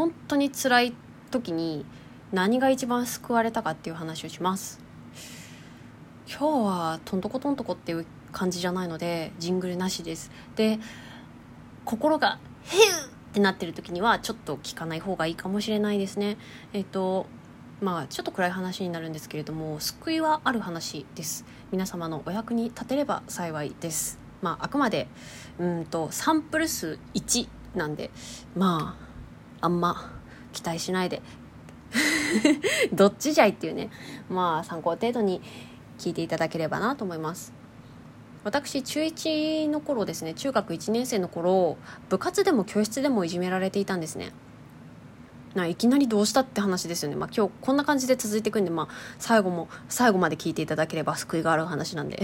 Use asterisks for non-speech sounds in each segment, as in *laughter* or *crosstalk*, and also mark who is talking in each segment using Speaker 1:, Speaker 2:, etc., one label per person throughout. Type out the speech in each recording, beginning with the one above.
Speaker 1: 本当に辛い時に何が一番救われたかっていう話をします。今日はとんとことんとこっていう感じじゃないのでジングルなしです。で心が「ヘウ!」ってなってる時にはちょっと聞かない方がいいかもしれないですね。えっ、とまあちょっと暗い話になるんですけれども救いはある話です。皆様のお役に立てれば幸いです。まああくまでうんとサンプル数1なんでまああんま期待しないで。*laughs* どっちじゃいっていうね。まあ参考程度に聞いていただければなと思います。私中1の頃ですね。中学1年生の頃部活でも教室でもいじめられていたんですね。ないきなりどうしたって話ですよね、まあ、今日こんな感じで続いていくんで、まあ、最後も最後まで聞いていただければ救いがある話なんで。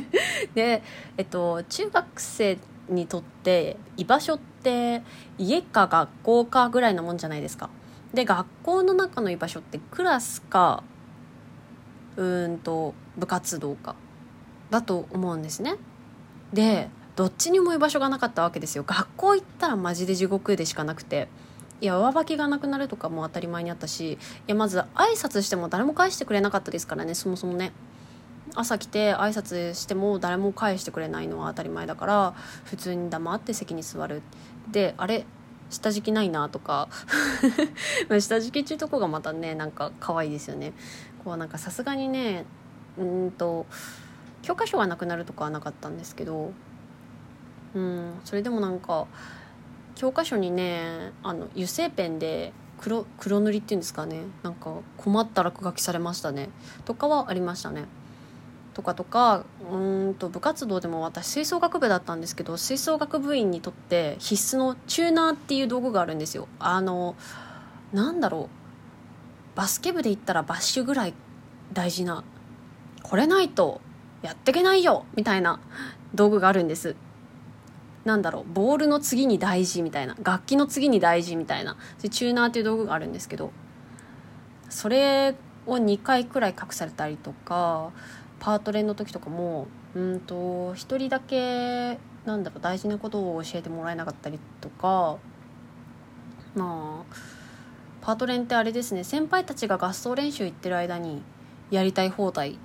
Speaker 1: *laughs* で、えっと、中学生にとって居場所って家か学校かぐらいなもんじゃないですか。で学校の中の居場所ってクラスかうんと部活動かだと思うんですね。でどっちにも居場所がなかったわけですよ。学校行ったらマジで地獄でしかなくていや上履きがなくなるとかも当たり前にあったしいやまず挨拶しても誰も返してくれなかったですからねそもそもね。朝来て挨拶しても誰も返してくれないのは当たり前だから普通に黙って席に座る。であれ下敷きないなとか。*laughs* 下敷きっていうとこがまたねなんか可愛いですよね。こうなんかさすがにねうんと教科書がなくなるとかはなかったんですけどうんそれでもなんか教科書にねあの油性ペンで黒黒塗りっていうんですかね。なんか困った落書きされましたね。とかはありましたね。とかとかうんと部活動でも私吹奏楽部だったんですけど吹奏楽部員にとって必須のチューナーっていう道具があるんですよ。あのなんだろう。バスケ部で言ったらバッシュぐらい大事なこれないとやってけないよみたいな道具があるんです。なんだろう。ボールの次に大事みたいな楽器の次に大事みたいなチューナーっていう道具があるんですけどそれを2回くらい隠されたりとかパート練の時とかもうんと1人だけなんだろう大事なことを教えてもらえなかったりとかまあパート練ってあれですね先輩たちが合奏練習行ってる間にやりたい放題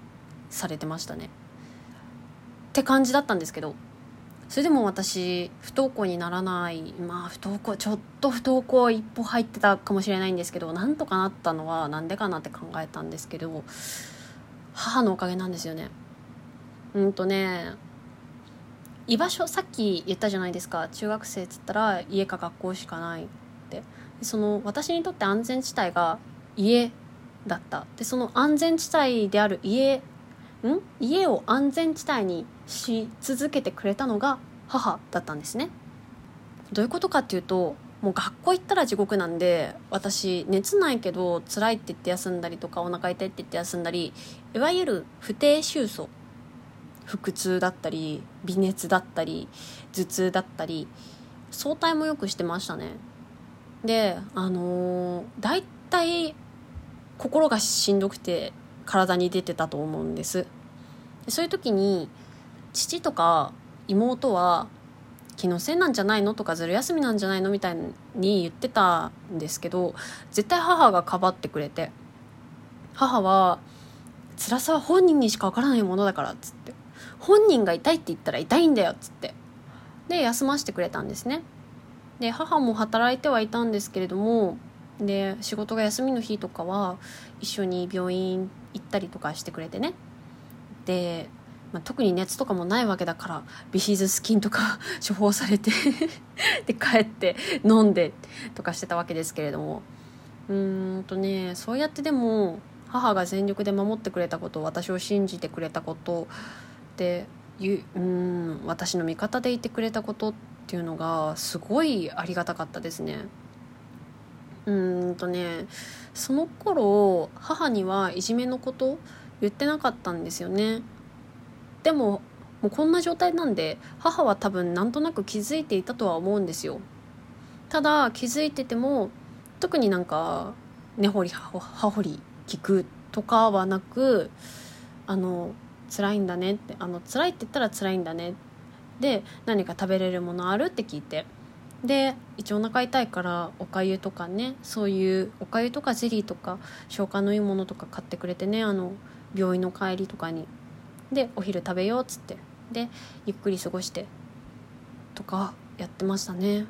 Speaker 1: されてましたね。って感じだったんですけどそれでも私不登校にならないまあ不登校ちょっと不登校一歩入ってたかもしれないんですけどなんとかなったのはなんでかなって考えたんですけど母のおかげなんですよね。うんとね居場所さっき言ったじゃないですか。中学生っつったら家か学校しかないって。その私にとって安全地帯が家だった。でその安全地帯である家ん？家を安全地帯にし続けてくれたのが母だったんですね。どういうことかっていうともう学校行ったら地獄なんで私熱ないけど辛いって言って休んだりとかお腹痛いって言って休んだりいわゆる不定収束。腹痛だったり微熱だったり頭痛だったり早退もよくしてましたね。であのー、大体心がしんどくて体に出てたと思うんです。そういう時に父とか妹は気のせいなんじゃないのとかずる休みなんじゃないのみたいに言ってたんですけど絶対母がかばってくれて母は辛さは本人にしかわからないものだからっつって本人が痛いって言ったら痛いんだよっつって。で休ませてくれたんですね。で母も働いてはいたんですけれどもで仕事が休みの日とかは一緒に病院行ったりとかしてくれてね。でまあ、特に熱とかもないわけだからビヒズスキンとか *laughs* 処方されて *laughs* で帰って飲んでとかしてたわけですけれどもうーんとねそうやってでも母が全力で守ってくれたこと私を信じてくれたことでうん私の味方でいてくれたことっていうのがすごいありがたかったですね。うんとねその頃母にはいじめのこと言ってなかったんですよねでももうこんな状態なんで母は多分なんとなく気づいていたとは思うんですよ。ただ気づいてても特になんか根掘り葉掘り聞くとかはなくあの辛いんだねってあの辛いって言ったら辛いんだねで何か食べれるものあるって聞いて。で一応お腹痛いからおかゆとかねそういうおかゆとかゼリーとか消化のいいものとか買ってくれてねあの病院の帰りとかに。でお昼食べようっつって。でゆっくり過ごして。とかやってましたね。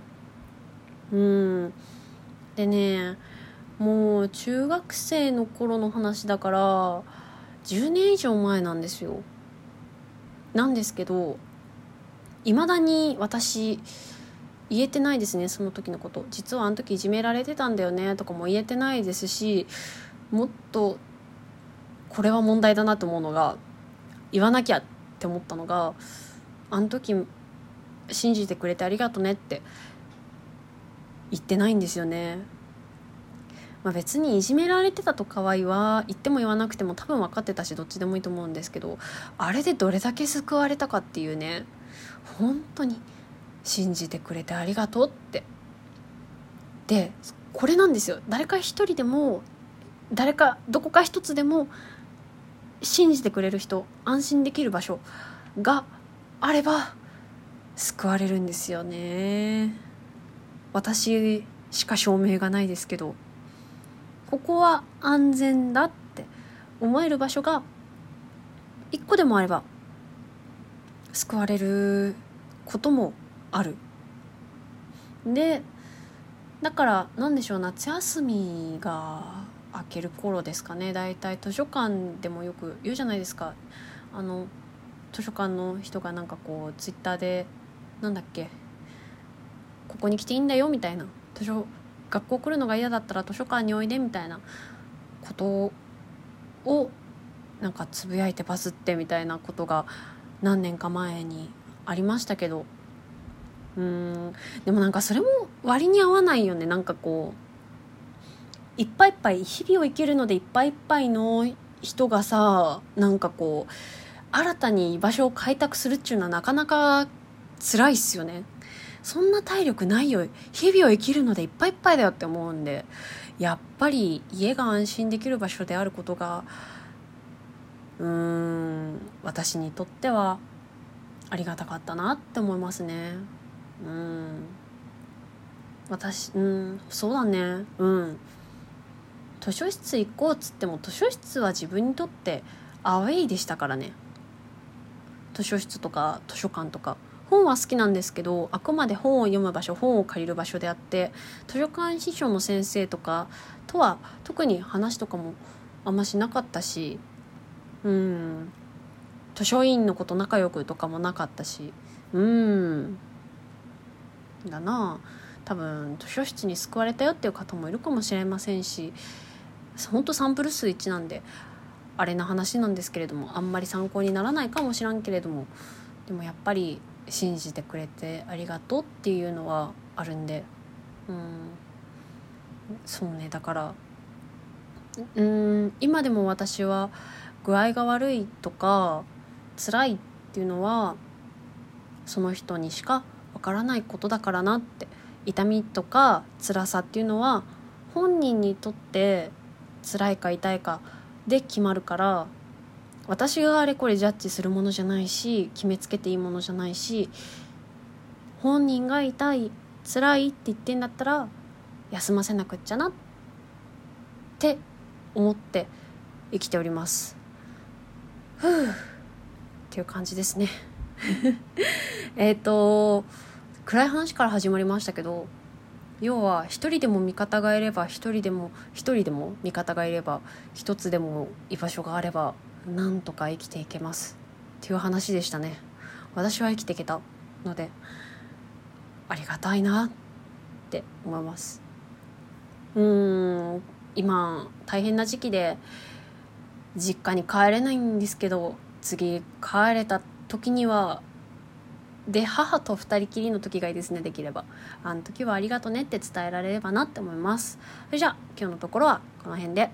Speaker 1: うん。でねもう中学生の頃の話だから10年以上前なんですよ。なんですけどいまだに私言えてないですねその時のこと。実はあの時いじめられてたんだよねとかも言えてないですしもっとこれは問題だなと思うのが言わなきゃって思ったのがあの時信じてくれてありがとねって言ってないんですよね。まあ、別にいじめられてたとかは言わ言っても言わなくても多分分かってたしどっちでもいいと思うんですけどあれでどれだけ救われたかっていうね本当に信じてくれてありがとうってでこれなんですよ誰か一人でも誰かどこか一つでも信じてくれる人安心できる場所があれば救われるんですよね。私しか証明がないですけど。ここは安全だって思える場所が一個でもあれば救われることもある。でだから何でしょう夏休みが明ける頃ですかね。大体図書館でもよく言うじゃないですか。あの図書館の人がなんかこうツイッターでなんだっけここに来ていいんだよみたいな。図書学校来るのが嫌だったら図書館においでみたいな。ことをなんかつぶやいてバズってみたいな。ことが何年か前にありましたけど。うーん。でもなんかそれも割に合わないよね。なんかこういっぱいいっぱい日々を生きるのでいっぱいいっぱいの人がさなんかこう新たに居場所を開拓するっていうのはなかなか辛いっすよね。そんな体力ないよ。日々を生きるのでいっぱいいっぱいだよって思うんで。やっぱり家が安心できる場所であることがうーん私にとってはありがたかったなって思いますね。うん。私うんそうだね。うん。図書室行こうっつっても図書室は自分にとってアウェイでしたからね。図書室とか図書館とか。本は好きなんですけどあくまで本を読む場所本を借りる場所であって図書館司書の先生とかとは特に話とかもあんましなかったしうん。図書委員のこと仲良くとかもなかったしうん。だな。多分図書室に救われたよっていう方もいるかもしれませんしほんとサンプル数1なんであれな話なんですけれどもあんまり参考にならないかもしらんけれどもでもやっぱり信じてくれてありがとうっていうのはあるんでうんそうねだからうん今でも私は具合が悪いとか辛いっていうのはその人にしかわからないことだからなって痛みとか辛さっていうのは本人にとって辛いか痛いかで決まるから私があれこれジャッジするものじゃないし決めつけていいものじゃないし本人が痛い辛いって言ってんだったら休ませなくっちゃなって思って生きております。ふうっていう感じですね。*laughs* えっと暗い話から始まりましたけど要は一人でも味方がいれば一人でも一人でも味方がいれば一つでも居場所があればなんとか生きていけますっていう話でしたね。私は生きていけたのでありがたいなって思います。うん今大変な時期で実家に帰れないんですけど次帰れた時にはで母と2人きりの時がいいですねできればあの時はありがとねって伝えられればなって思いますそれじゃあ今日のところはこの辺で。